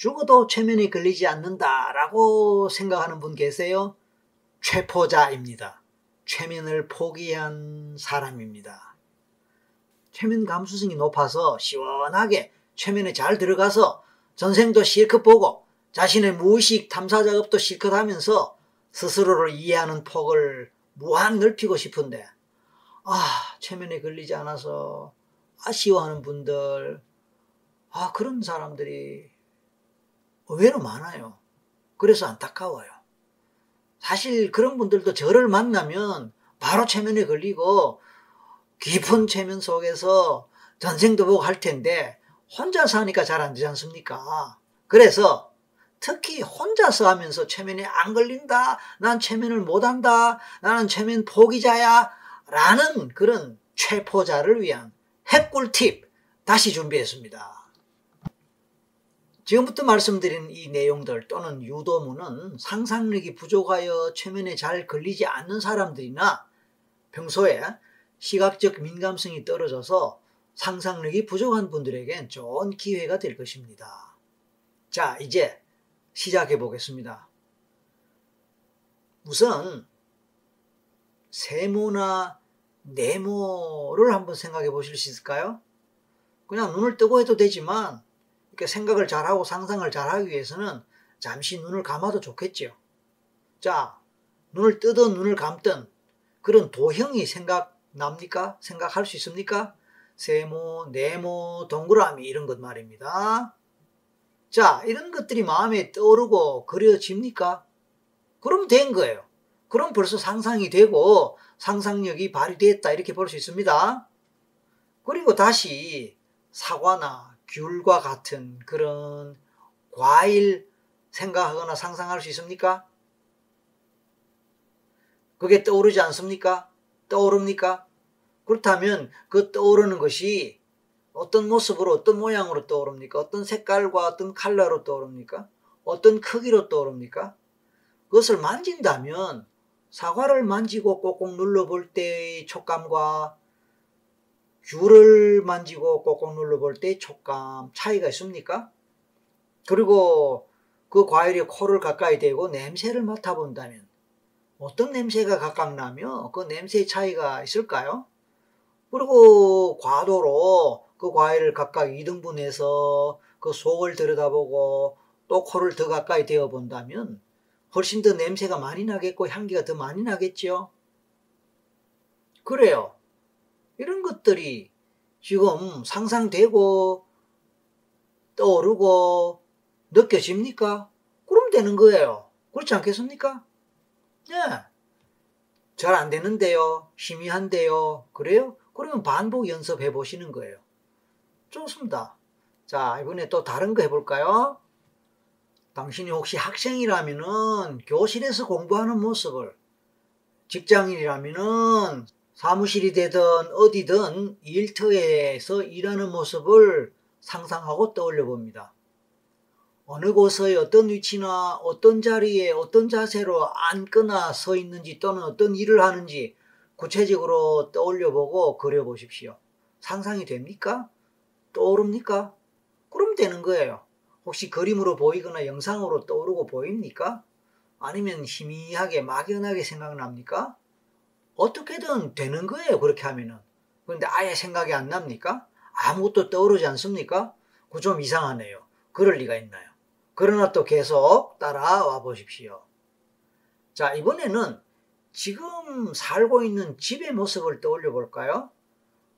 죽어도 최면에 걸리지 않는다라고 생각하는 분 계세요? 최포자입니다. 최면을 포기한 사람입니다. 최면 감수성이 높아서 시원하게 최면에 잘 들어가서 전생도 실컷 보고 자신의 무의식 탐사 작업도 실컷 하면서 스스로를 이해하는 폭을 무한 넓히고 싶은데 아 최면에 걸리지 않아서 아쉬워하는 분들 아 그런 사람들이 의외로 많아요. 그래서 안타까워요. 사실 그런 분들도 저를 만나면 바로 최면에 걸리고 깊은 최면 속에서 전생도 보고 할 텐데 혼자 사니까 잘 안 되지 않습니까? 그래서 특히 혼자서 하면서 최면에 안 걸린다. 난 최면을 못한다. 나는 최면 포기자야. 라는 그런 최포자를 위한 핵꿀팁 다시 준비했습니다. 지금부터 말씀드린 이 내용들 또는 유도문은 상상력이 부족하여 최면에 잘 걸리지 않는 사람들이나 평소에 시각적 민감성이 떨어져서 상상력이 부족한 분들에겐 좋은 기회가 될 것입니다. 자, 이제 시작해 보겠습니다. 우선 세모나 네모를 한번 생각해 보실 수 있을까요? 그냥 눈을 뜨고 해도 되지만 생각을 잘하고 상상을 잘하기 위해서는 잠시 눈을 감아도 좋겠죠. 자, 눈을 뜨든 눈을 감든 그런 도형이 생각납니까? 생각할 수 있습니까? 세모, 네모, 동그라미 이런 것 말입니다. 자, 이런 것들이 마음에 떠오르고 그려집니까? 그럼 된 거예요. 그럼 벌써 상상이 되고 상상력이 발휘됐다 이렇게 볼 수 있습니다. 그리고 다시 사과나 귤과 같은 그런 과일 생각하거나 상상할 수 있습니까? 그게 떠오르지 않습니까? 떠오릅니까? 그렇다면 그 떠오르는 것이 어떤 모습으로 어떤 모양으로 떠오릅니까? 어떤 색깔과 어떤 컬러로 떠오릅니까? 어떤 크기로 떠오릅니까? 그것을 만진다면 사과를 만지고 꼭꼭 눌러볼 때의 촉감과 귤을 만지고 꼭꼭 눌러볼 때의 촉감 차이가 있습니까? 그리고 그 과일이 코를 가까이 대고 냄새를 맡아본다면 어떤 냄새가 각각 나며 그 냄새의 차이가 있을까요? 그리고 과도로 그 과일을 각각 2등분해서 그 속을 들여다보고 또 코를 더 가까이 대어 본다면 훨씬 더 냄새가 많이 나겠고 향기가 더 많이 나겠죠. 그래요. 이런 것들이 지금 상상되고 떠오르고 느껴집니까? 그럼 되는 거예요. 그렇지 않겠습니까? 네. 잘안 되는데요. 희미한데요. 그래요? 그러면 반복 연습해 보시는 거예요. 좋습니다. 자, 이번에 또 다른 거 해볼까요? 당신이 혹시 학생이라면은 교실에서 공부하는 모습을 직장인이라면은 사무실이 되든 어디든 일터에서 일하는 모습을 상상하고 떠올려 봅니다. 어느 곳의 어떤 위치나 어떤 자리에 어떤 자세로 앉거나 서 있는지 또는 어떤 일을 하는지 구체적으로 떠올려 보고 그려 보십시오. 상상이 됩니까? 떠오릅니까? 그럼 되는 거예요. 혹시 그림으로 보이거나 영상으로 떠오르고 보입니까? 아니면 희미하게 막연하게 생각납니까? 어떻게든 되는 거예요. 그렇게 하면은. 그런데 아예 생각이 안 납니까? 아무것도 떠오르지 않습니까? 그 좀 이상하네요. 그럴 리가 있나요? 그러나 또 계속 따라와 보십시오. 자, 이번에는 지금 살고 있는 집의 모습을 떠올려 볼까요?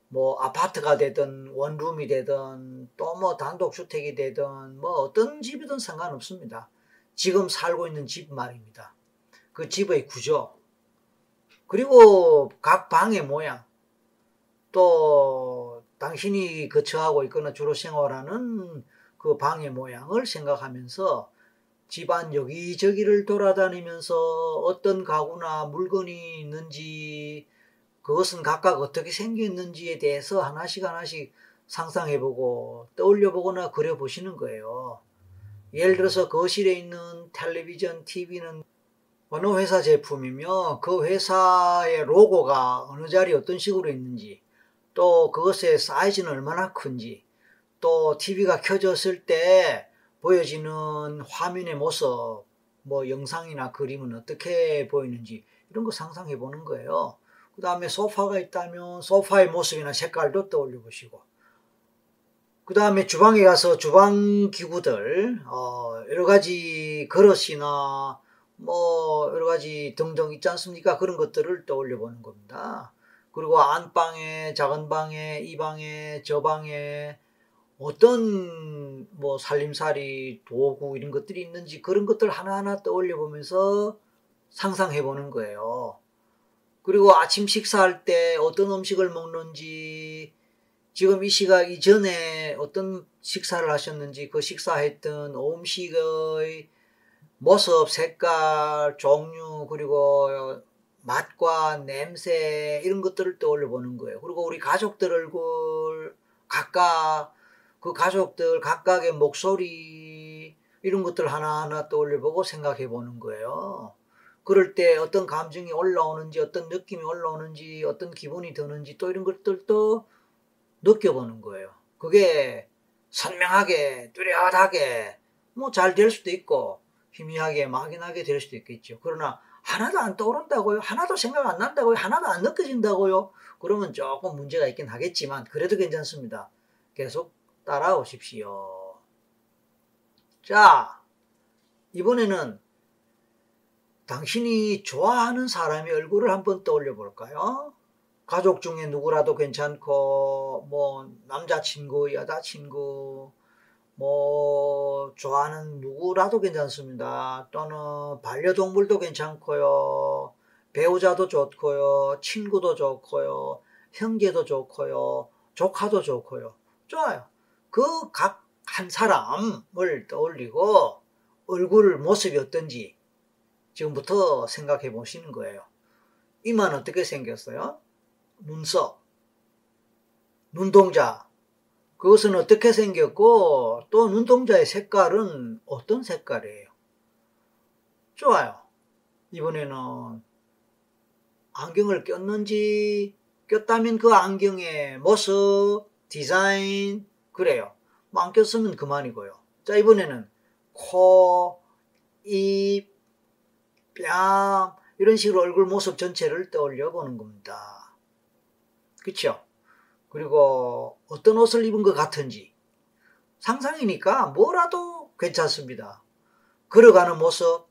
뭐 아파트가 되든 원룸이 되든 또 뭐 단독주택이 되든 뭐 어떤 집이든 상관없습니다. 지금 살고 있는 집 말입니다. 그 집의 구조, 그리고 각 방의 모양, 또 당신이 거처하고 있거나 주로 생활하는 그 방의 모양을 생각하면서 집안 여기저기를 돌아다니면서 어떤 가구나 물건이 있는지 그것은 각각 어떻게 생겼는지에 대해서 하나씩 하나씩 상상해보고 떠올려보거나 그려보시는 거예요. 예를 들어서 거실에 있는 텔레비전, TV는 어느 회사 제품이며 그 회사의 로고가 어느 자리 어떤 식으로 있는지 또 그것의 사이즈는 얼마나 큰지 또 TV가 켜졌을 때 보여지는 화면의 모습, 뭐 영상이나 그림은 어떻게 보이는지 이런 거 상상해 보는 거예요. 그 다음에 소파가 있다면 소파의 모습이나 색깔도 떠올려 보시고 그 다음에 주방에 가서 주방 기구들 어, 여러 가지 그릇이나 뭐 여러 가지 등등 있지 않습니까? 그런 것들을 떠올려 보는 겁니다. 그리고 안방에 작은 방에 이 방에 저 방에 어떤 뭐 살림살이 도구 이런 것들이 있는지 그런 것들 하나하나 떠올려 보면서 상상해 보는 거예요. 그리고 아침 식사할 때 어떤 음식을 먹는지 지금 이 시각 이전에 어떤 식사를 하셨는지 그 식사했던 음식의 모습, 색깔, 종류 그리고 맛과 냄새 이런 것들을 떠올려 보는 거예요. 그리고 우리 가족들 얼굴 각각 그 가족들 각각의 목소리 이런 것들 하나하나 떠올려 보고 생각해 보는 거예요. 그럴 때 어떤 감정이 올라오는지 어떤 느낌이 올라오는지 어떤 기분이 드는지 또 이런 것들도 느껴보는 거예요. 그게 선명하게 뚜렷하게 뭐 잘 될 수도 있고 희미하게 막연하게 될 수도 있겠죠. 그러나 하나도 안 떠오른다고요? 하나도 생각 안 난다고요? 하나도 안 느껴진다고요? 그러면 조금 문제가 있긴 하겠지만 그래도 괜찮습니다. 계속 따라오십시오. 자, 이번에는 당신이 좋아하는 사람의 얼굴을 한번 떠올려 볼까요? 가족 중에 누구라도 괜찮고, 뭐, 남자친구, 여자친구, 뭐, 좋아하는 누구라도 괜찮습니다. 또는 반려동물도 괜찮고요. 배우자도 좋고요. 친구도 좋고요. 형제도 좋고요. 조카도 좋고요. 좋아요. 그 각 한 사람을 떠올리고 얼굴 모습이 어떤지 지금부터 생각해 보시는 거예요. 이만 어떻게 생겼어요? 눈썹, 눈동자. 그것은 어떻게 생겼고 또 눈동자의 색깔은 어떤 색깔이에요? 좋아요. 이번에는 안경을 꼈는지 꼈다면 그 안경의 모습, 디자인 그래요. 뭐 안 꼈으면 그만이고요. 자 이번에는 코, 입, 뺨 이런 식으로 얼굴 모습 전체를 떠올려 보는 겁니다. 그쵸? 그리고 어떤 옷을 입은 것 같은지 상상이니까 뭐라도 괜찮습니다. 걸어가는 모습,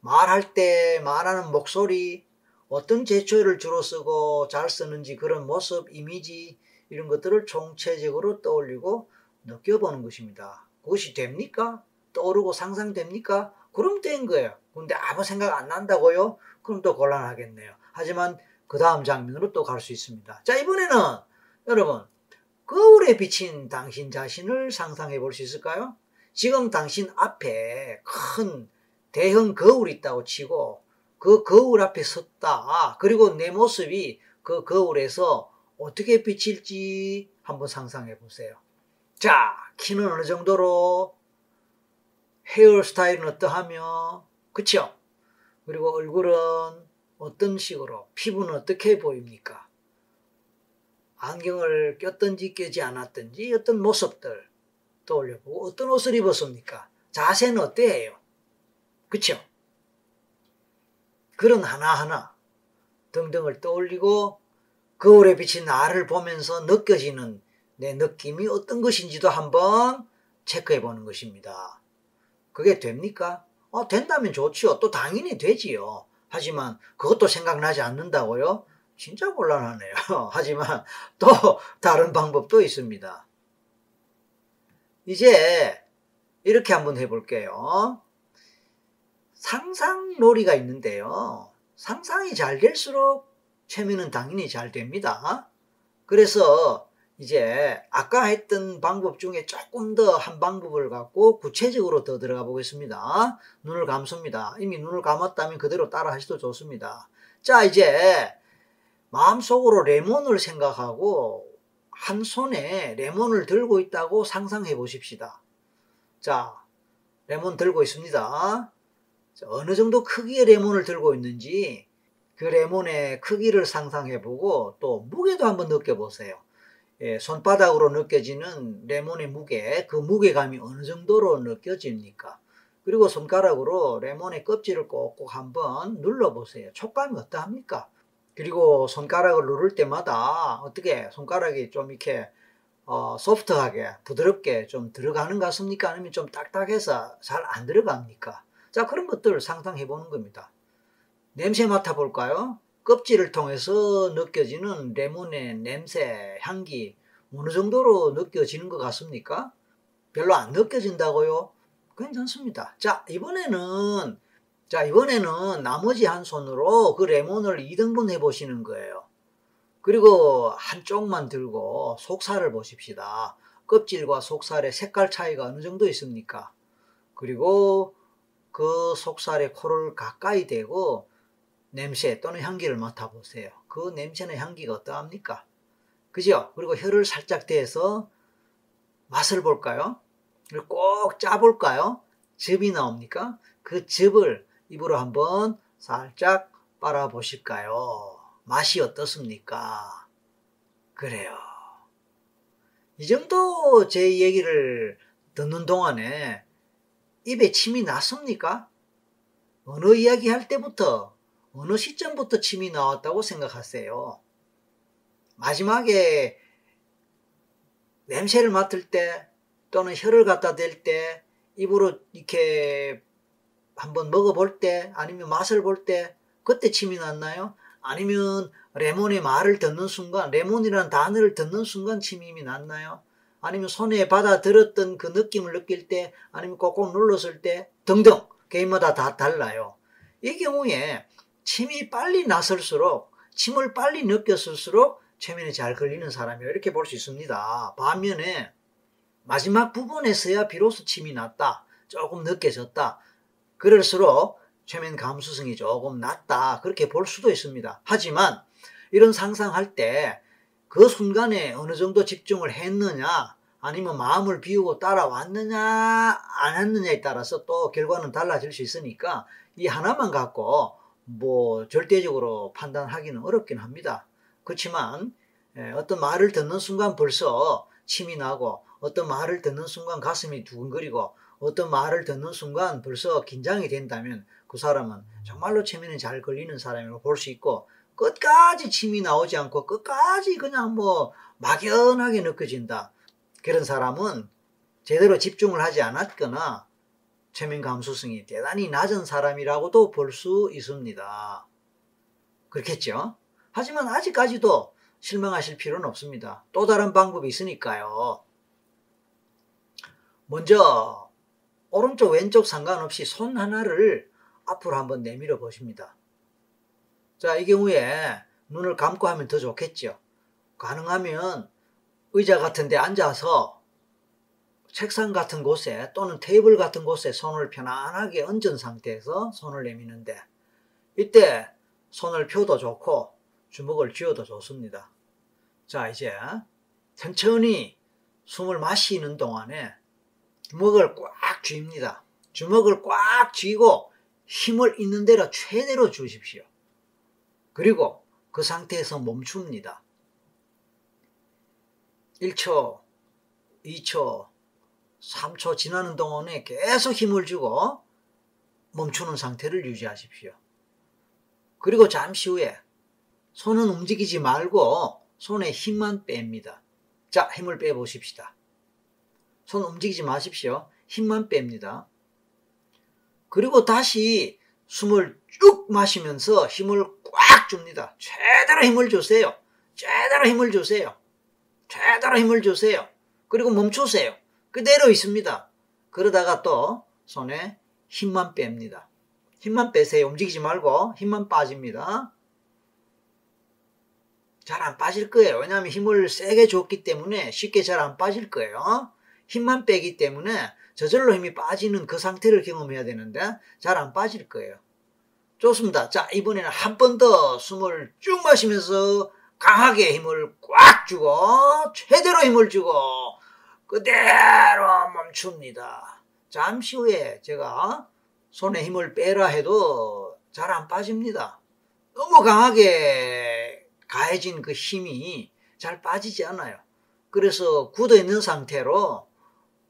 말할 때 말하는 목소리, 어떤 제초를 주로 쓰고 잘 쓰는지 그런 모습, 이미지 이런 것들을 총체적으로 떠올리고 느껴보는 것입니다. 그것이 됩니까? 떠오르고 상상됩니까? 그럼 된 거예요. 근데 아무 생각 안 난다고요? 그럼 또 곤란하겠네요. 하지만 그 다음 장면으로 또 갈 수 있습니다. 자, 이번에는 여러분, 거울에 비친 당신 자신을 상상해 볼 수 있을까요? 지금 당신 앞에 큰 대형 거울이 있다고 치고 그 거울 앞에 섰다. 그리고 내 모습이 그 거울에서 어떻게 비칠지 한번 상상해 보세요. 자, 키는 어느 정도로 헤어스타일은 어떠하며 그쵸? 그리고 얼굴은 어떤 식으로 피부는 어떻게 보입니까? 안경을 꼈든지 껴지 않았든지 어떤 모습들 떠올려보고 어떤 옷을 입었습니까? 자세는 어때요? 그쵸? 그런 하나하나 등등을 떠올리고 거울에 비친 나를 보면서 느껴지는 내 느낌이 어떤 것인지도 한번 체크해 보는 것입니다. 그게 됩니까? 어, 된다면 좋지요. 또 당연히 되지요. 하지만 그것도 생각나지 않는다고요? 진짜 곤란하네요. 하지만 또 다른 방법도 있습니다. 이제 이렇게 한번 해볼게요. 상상놀이가 있는데요. 상상이 잘 될수록 체면은 당연히 잘 됩니다. 그래서 이제 아까 했던 방법 중에 조금 더 한 방법을 갖고 구체적으로 더 들어가 보겠습니다. 눈을 감습니다. 이미 눈을 감았다면 그대로 따라 하셔도 좋습니다. 자, 이제 마음속으로 레몬을 생각하고 한 손에 레몬을 들고 있다고 상상해 보십시다. 자, 레몬 들고 있습니다. 어느 정도 크기의 레몬을 들고 있는지 그 레몬의 크기를 상상해 보고 또 무게도 한번 느껴보세요. 예, 손바닥으로 느껴지는 레몬의 무게, 그 무게감이 어느 정도로 느껴집니까? 그리고 손가락으로 레몬의 껍질을 꼭꼭 한번 눌러보세요. 촉감이 어떠합니까? 그리고 손가락을 누를 때마다 어떻게 손가락이 좀 이렇게 어, 소프트하게 부드럽게 좀 들어가는 것 같습니까? 아니면 좀 딱딱해서 잘 안 들어갑니까? 자 그런 것들을 상상해 보는 겁니다. 냄새 맡아볼까요? 껍질을 통해서 느껴지는 레몬의 냄새, 향기 어느 정도로 느껴지는 것 같습니까? 별로 안 느껴진다고요? 괜찮습니다. 자, 이번에는 자, 이번에는 나머지 한 손으로 그 레몬을 2등분 해 보시는 거예요. 그리고 한쪽만 들고 속살을 보십시다. 껍질과 속살의 색깔 차이가 어느 정도 있습니까? 그리고 그 속살에 코를 가까이 대고 냄새 또는 향기를 맡아보세요. 그 냄새나 향기가 어떠합니까? 그죠? 그리고 혀를 살짝 대서 맛을 볼까요? 꼭 짜볼까요? 즙이 나옵니까? 그 즙을 입으로 한번 살짝 빨아보실까요? 맛이 어떻습니까? 그래요. 이 정도 제 얘기를 듣는 동안에 입에 침이 났습니까? 어느 이야기 할 때부터, 어느 시점부터 침이 나왔다고 생각하세요? 마지막에 냄새를 맡을 때 또는 혀를 갖다 댈 때 입으로 이렇게 한번 먹어볼 때 아니면 맛을 볼 때 그때 침이 났나요? 아니면 레몬의 말을 듣는 순간 레몬이라는 단어를 듣는 순간 침이 이미 났나요? 아니면 손에 받아들었던 그 느낌을 느낄 때 아니면 꼭꼭 눌렀을 때 등등 개인마다 다 달라요. 이 경우에 침이 빨리 나설수록 침을 빨리 느꼈을수록 최면에 잘 걸리는 사람이에요. 이렇게 볼 수 있습니다. 반면에 마지막 부분에서야 비로소 침이 났다. 조금 느껴졌다. 그럴수록 최면 감수성이 조금 낮다. 그렇게 볼 수도 있습니다. 하지만 이런 상상할 때 그 순간에 어느 정도 집중을 했느냐 아니면 마음을 비우고 따라왔느냐 안 했느냐에 따라서 또 결과는 달라질 수 있으니까 이 하나만 갖고 뭐 절대적으로 판단하기는 어렵긴 합니다. 그렇지만 어떤 말을 듣는 순간 벌써 침이 나고 어떤 말을 듣는 순간 가슴이 두근거리고 어떤 말을 듣는 순간 벌써 긴장이 된다면 그 사람은 정말로 체면이 잘 걸리는 사람이라고 볼 수 있고 끝까지 침이 나오지 않고 끝까지 그냥 뭐 막연하게 느껴진다. 그런 사람은 제대로 집중을 하지 않았거나 체면 감수성이 대단히 낮은 사람이라고도 볼 수 있습니다. 그렇겠죠? 하지만 아직까지도 실망하실 필요는 없습니다. 또 다른 방법이 있으니까요. 먼저 오른쪽 왼쪽 상관없이 손 하나를 앞으로 한번 내밀어 보십니다. 자, 이 경우에 눈을 감고 하면 더 좋겠죠. 가능하면 의자 같은 데 앉아서 책상 같은 곳에 또는 테이블 같은 곳에 손을 편안하게 얹은 상태에서 손을 내미는데 이때 손을 펴도 좋고 주먹을 쥐어도 좋습니다. 자, 이제 천천히 숨을 마시는 동안에 주먹을 꽉 쥐입니다. 주먹을 꽉 쥐고 힘을 있는 대로 최대로 주십시오. 그리고 그 상태에서 멈춥니다. 1초, 2초, 3초 지나는 동안에 계속 힘을 주고 멈추는 상태를 유지하십시오. 그리고 잠시 후에 손은 움직이지 말고 손에 힘만 뺍니다. 자, 힘을 빼보십시다. 손 움직이지 마십시오. 힘만 뺍니다. 그리고 다시 숨을 쭉 마시면서 힘을 꽉 줍니다. 최대로 힘을 주세요. 최대로 힘을 주세요. 최대로 힘을 주세요. 그리고 멈추세요. 그대로 있습니다. 그러다가 또 손에 힘만 뺍니다. 힘만 빼세요. 움직이지 말고 힘만 빠집니다. 잘 안 빠질 거예요. 왜냐하면 힘을 세게 줬기 때문에 쉽게 잘 안 빠질 거예요. 힘만 빼기 때문에 저절로 힘이 빠지는 그 상태를 경험해야 되는데 잘 안 빠질 거예요. 좋습니다. 자, 이번에는 한 번 더 숨을 쭉 마시면서 강하게 힘을 꽉 주고 최대로 힘을 주고 그대로 멈춥니다. 잠시 후에 제가 손에 힘을 빼라 해도 잘 안 빠집니다. 너무 강하게 가해진 그 힘이 잘 빠지지 않아요. 그래서 굳어 있는 상태로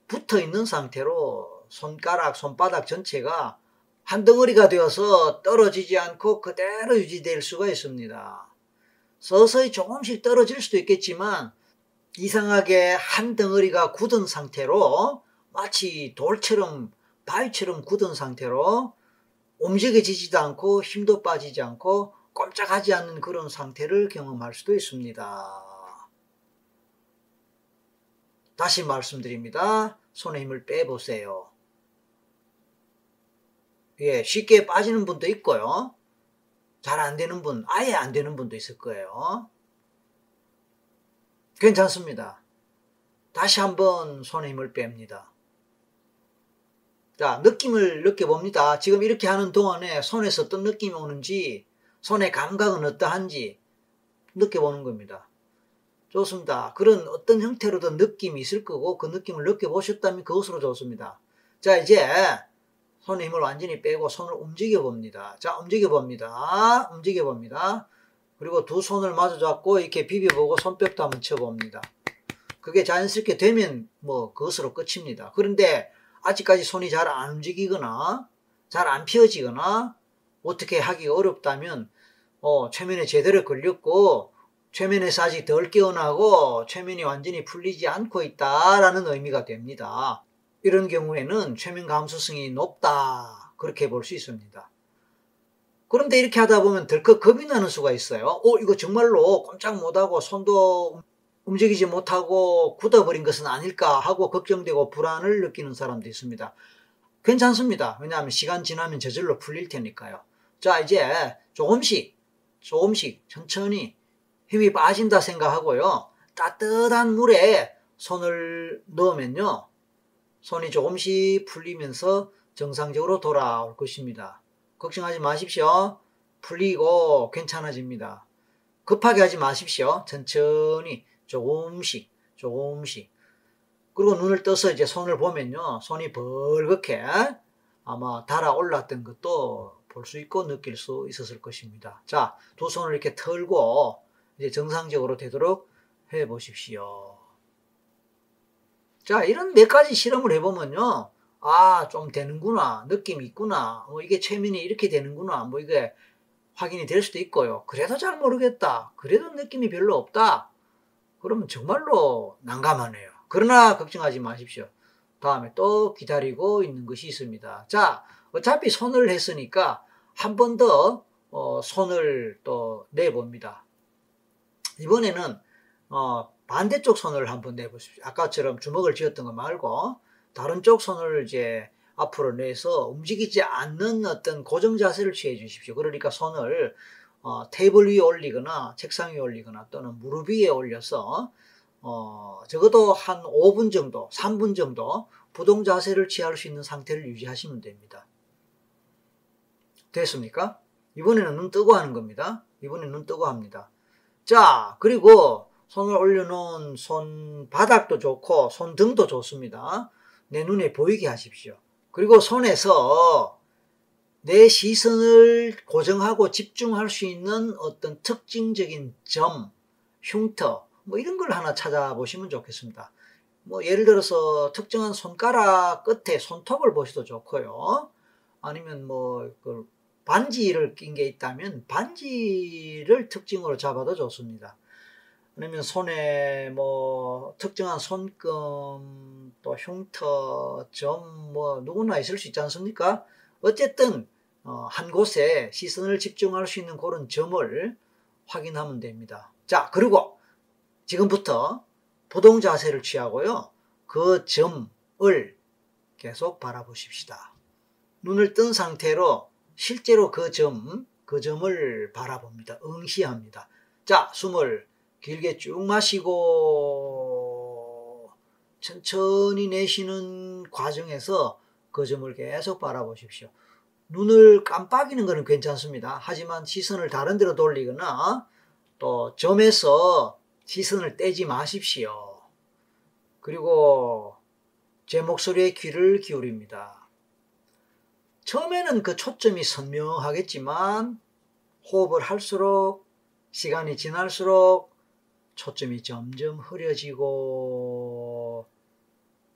붙어 있는 상태로 손가락, 손바닥 전체가 한 덩어리가 되어서 떨어지지 않고 그대로 유지될 수가 있습니다. 서서히 조금씩 떨어질 수도 있겠지만 이상하게 한 덩어리가 굳은 상태로 마치 돌처럼 바위처럼 굳은 상태로 움직여지지도 않고 힘도 빠지지 않고 꼼짝하지 않는 그런 상태를 경험할 수도 있습니다. 다시 말씀드립니다. 손에 힘을 빼보세요. 예, 쉽게 빠지는 분도 있고요. 잘 안 되는 분, 아예 안 되는 분도 있을 거예요. 괜찮습니다. 다시 한번 손에 힘을 뺍니다. 자, 느낌을 느껴봅니다. 지금 이렇게 하는 동안에 손에서 어떤 느낌이 오는지, 손의 감각은 어떠한지 느껴보는 겁니다. 좋습니다. 그런 어떤 형태로든 느낌이 있을 거고, 그 느낌을 느껴보셨다면 그것으로 좋습니다. 자, 이제 손의 힘을 완전히 빼고 손을 움직여 봅니다. 자, 움직여 봅니다. 움직여 봅니다. 그리고 두 손을 마주 잡고 이렇게 비벼보고 손뼉도 한번 쳐봅니다. 그게 자연스럽게 되면 뭐 그것으로 끝입니다. 그런데 아직까지 손이 잘 안 움직이거나 잘안 펴지거나 어떻게 하기가 어렵다면 어, 최면에 제대로 걸렸고 최면에서 아직 덜 깨어나고 최면이 완전히 풀리지 않고 있다라는 의미가 됩니다. 이런 경우에는 최면 감수성이 높다 그렇게 볼 수 있습니다. 그런데 이렇게 하다 보면 덜컥 겁이 나는 수가 있어요. 어 이거 정말로 꼼짝 못하고 손도 움직이지 못하고 굳어버린 것은 아닐까 하고 걱정되고 불안을 느끼는 사람도 있습니다. 괜찮습니다. 왜냐하면 시간 지나면 저절로 풀릴 테니까요. 자 이제 조금씩 조금씩 천천히 힘이 빠진다 생각하고요. 따뜻한 물에 손을 넣으면요. 손이 조금씩 풀리면서 정상적으로 돌아올 것입니다. 걱정하지 마십시오. 풀리고 괜찮아집니다. 급하게 하지 마십시오. 천천히 조금씩 조금씩 그리고 눈을 떠서 이제 손을 보면요. 손이 벌겋게 아마 달아 올랐던 것도 볼 수 있고 느낄 수 있었을 것입니다. 자, 두 손을 이렇게 털고 이제 정상적으로 되도록 해 보십시오. 자, 이런 몇 가지 실험을 해보면요. 아, 좀 되는구나. 느낌이 있구나. 뭐 이게 최면이 이렇게 되는구나. 뭐 이게 확인이 될 수도 있고요. 그래도 잘 모르겠다. 그래도 느낌이 별로 없다. 그러면 정말로 난감하네요. 그러나 걱정하지 마십시오. 다음에 또 기다리고 있는 것이 있습니다. 자, 어차피 손을 했으니까 한 번더 어, 손을 또 내봅니다. 이번에는 어, 반대쪽 손을 한번 내보십시오. 아까처럼 주먹을 쥐었던 거 말고 다른 쪽 손을 이제 앞으로 내서 움직이지 않는 어떤 고정 자세를 취해 주십시오. 그러니까 손을 어, 테이블 위에 올리거나 책상 위에 올리거나 또는 무릎 위에 올려서 어, 적어도 한 5분 정도, 3분 정도 부동 자세를 취할 수 있는 상태를 유지하시면 됩니다. 됐습니까? 이번에는 눈 뜨고 하는 겁니다. 이번에는 눈 뜨고 합니다. 자, 그리고 손을 올려놓은 손바닥도 좋고 손등도 좋습니다. 내 눈에 보이게 하십시오. 그리고 손에서 내 시선을 고정하고 집중할 수 있는 어떤 특징적인 점, 흉터, 뭐 이런 걸 하나 찾아보시면 좋겠습니다. 뭐 예를 들어서 특정한 손가락 끝에 손톱을 보셔도 좋고요. 아니면 뭐 그 반지를 낀 게 있다면 반지를 특징으로 잡아도 좋습니다. 아니면 손에 뭐 특정한 손금 또 흉터 점 뭐 누구나 있을 수 있지 않습니까? 어쨌든 어, 한 곳에 시선을 집중할 수 있는 그런 점을 확인하면 됩니다. 자 그리고 지금부터 부동 자세를 취하고요. 그 점을 계속 바라보십시다. 눈을 뜬 상태로 실제로 그 점, 그 점을 바라봅니다. 응시합니다. 자, 숨을 길게 쭉 마시고 천천히 내쉬는 과정에서 그 점을 계속 바라보십시오. 눈을 깜빡이는 것은 괜찮습니다. 하지만 시선을 다른 데로 돌리거나 또 점에서 시선을 떼지 마십시오. 그리고 제 목소리에 귀를 기울입니다. 처음에는 그 초점이 선명하겠지만 호흡을 할수록 시간이 지날수록 초점이 점점 흐려지고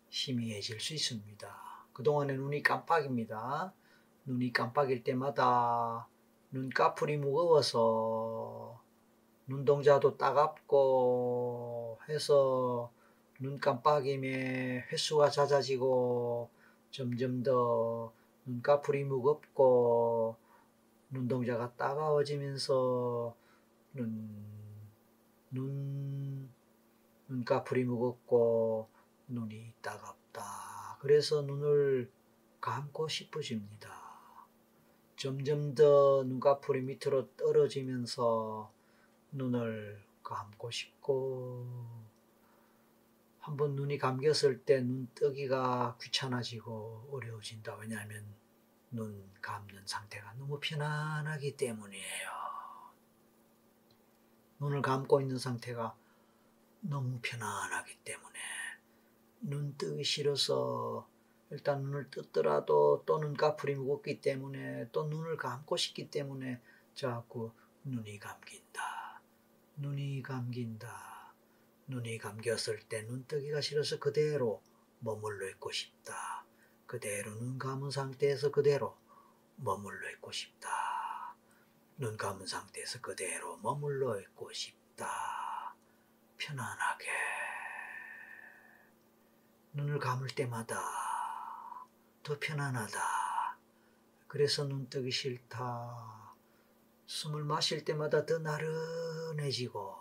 희미해질 수 있습니다. 그동안에 눈이 깜빡입니다. 눈이 깜빡일 때마다 눈꺼풀이 무거워서 눈동자도 따갑고 해서 눈 깜빡임에 횟수가 잦아지고 점점 더 눈꺼풀이 무겁고 눈동자가 따가워지면서 눈, 눈, 눈꺼풀이 무겁고 눈이 따갑다. 그래서 눈을 감고 싶어집니다. 점점 더 눈꺼풀이 밑으로 떨어지면서 눈을 감고 싶고 한번 눈이 감겼을 때 눈 뜨기가 귀찮아지고 어려워진다. 왜냐하면 눈 감는 상태가 너무 편안하기 때문이에요. 눈을 감고 있는 상태가 너무 편안하기 때문에 눈 뜨기 싫어서 일단 눈을 뜯더라도 또 눈꺼풀이 무겁기 때문에 또 눈을 감고 싶기 때문에 자꾸 눈이 감긴다. 눈이 감긴다. 눈이 감겼을 때 눈뜨기가 싫어서 그대로 머물러 있고 싶다. 그대로 눈 감은 상태에서 그대로 머물러 있고 싶다. 눈 감은 상태에서 그대로 머물러 있고 싶다. 편안하게. 눈을 감을 때마다 더 편안하다. 그래서 눈 뜨기 싫다. 숨을 마실 때마다 더 나른해지고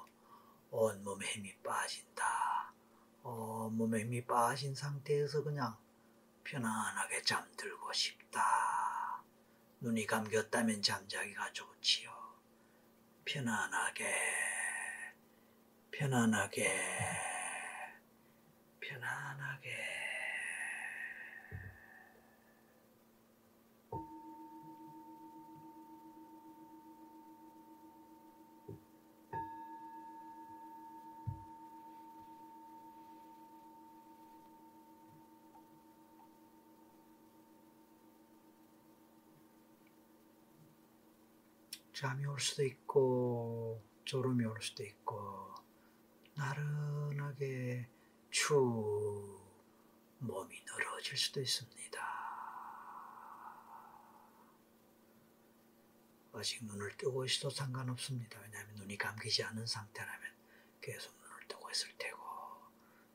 온몸에 힘이 빠진다. 온몸에 힘이 빠진 상태에서 그냥 편안하게 잠들고 싶다. 눈이 감겼다면 잠자기가 좋지요. 편안하게, 편안하게, 편안하게. 잠이 올 수도 있고 졸음이 올 수도 있고 나른하게 추 몸이 늘어질 수도 있습니다. 아직 눈을 뜨고 있어도 상관없습니다. 왜냐하면 눈이 감기지 않은 상태라면 계속 눈을 뜨고 있을 테고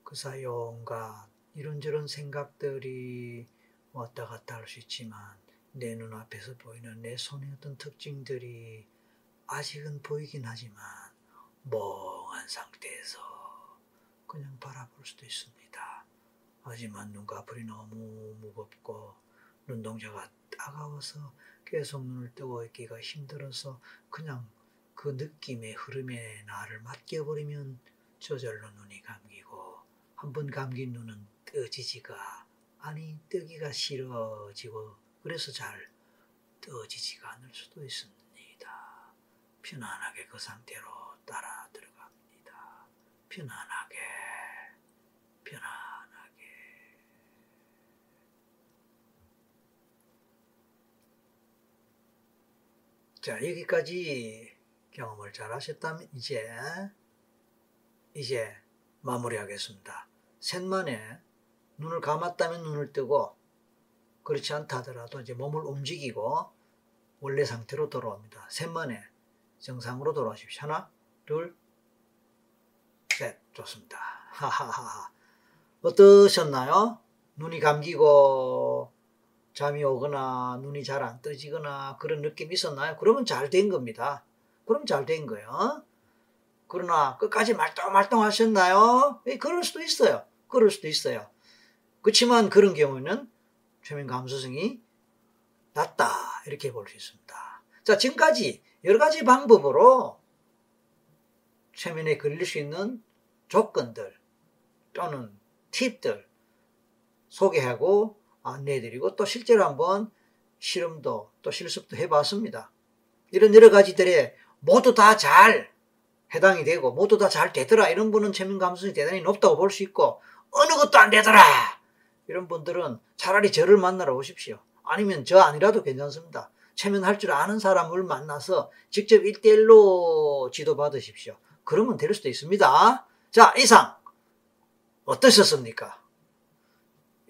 그 사이 온갖 이런저런 생각들이 왔다 갔다 할 수 있지만 내 눈앞에서 보이는 내 손의 어떤 특징들이 아직은 보이긴 하지만 멍한 상태에서 그냥 바라볼 수도 있습니다. 하지만 눈꺼풀이 너무 무겁고 눈동자가 따가워서 계속 눈을 뜨고 있기가 힘들어서 그냥 그 느낌의 흐름에 나를 맡겨버리면 저절로 눈이 감기고 한 번 감긴 눈은 뜨지지가 아니 뜨기가 싫어지고 그래서 잘 떠지지가 않을 수도 있습니다. 편안하게 그 상태로 따라 들어갑니다. 편안하게, 편안하게. 자, 여기까지 경험을 잘 하셨다면 이제, 이제 마무리하겠습니다. 셋만에 눈을 감았다면 눈을 뜨고 그렇지 않다 하더라도 이제 몸을 움직이고 원래 상태로 돌아옵니다. 셋만에 정상으로 돌아오십시오. 하나, 둘, 셋. 좋습니다. 하하하. 어떠셨나요? 눈이 감기고 잠이 오거나 눈이 잘 안 떠지거나 그런 느낌이 있었나요? 그러면 잘 된 겁니다. 그럼 잘 된 거예요. 그러나 끝까지 말똥말똥 하셨나요? 예, 그럴 수도 있어요. 그럴 수도 있어요. 그렇지만 그런 경우는 최면 감수성이 낮다 이렇게 볼 수 있습니다. 자 지금까지 여러 가지 방법으로 최면에 걸릴 수 있는 조건들 또는 팁들 소개하고 안내해드리고 또 실제로 한번 실험도 또 실습도 해봤습니다. 이런 여러 가지들에 모두 다 잘 해당이 되고 모두 다 잘 되더라 이런 분은 최면 감수성이 대단히 높다고 볼 수 있고 어느 것도 안 되더라 이런 분들은 차라리 저를 만나러 오십시오. 아니면 저 아니라도 괜찮습니다. 체면할 줄 아는 사람을 만나서 직접 일대일로 지도 받으십시오. 그러면 될 수도 있습니다. 자, 이상 어떠셨습니까?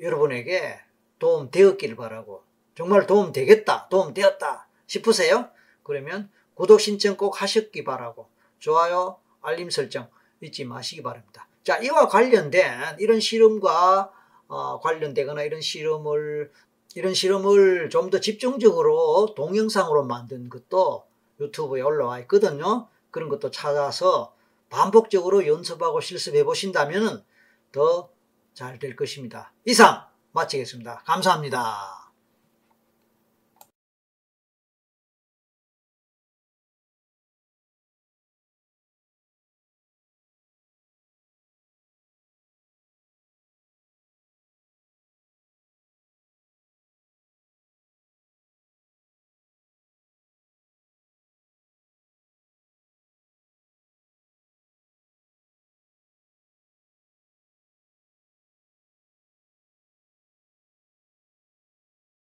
여러분에게 도움 되었기를 바라고 정말 도움 되겠다, 도움 되었다 싶으세요? 그러면 구독 신청 꼭 하셨기 바라고 좋아요, 알림 설정 잊지 마시기 바랍니다. 자, 이와 관련된 이런 실험과 어, 관련되거나 이런 실험을 이런 실험을 좀 더 집중적으로 동영상으로 만든 것도 유튜브에 올라와 있거든요. 그런 것도 찾아서 반복적으로 연습하고 실습해 보신다면 더 잘 될 것입니다. 이상 마치겠습니다. 감사합니다.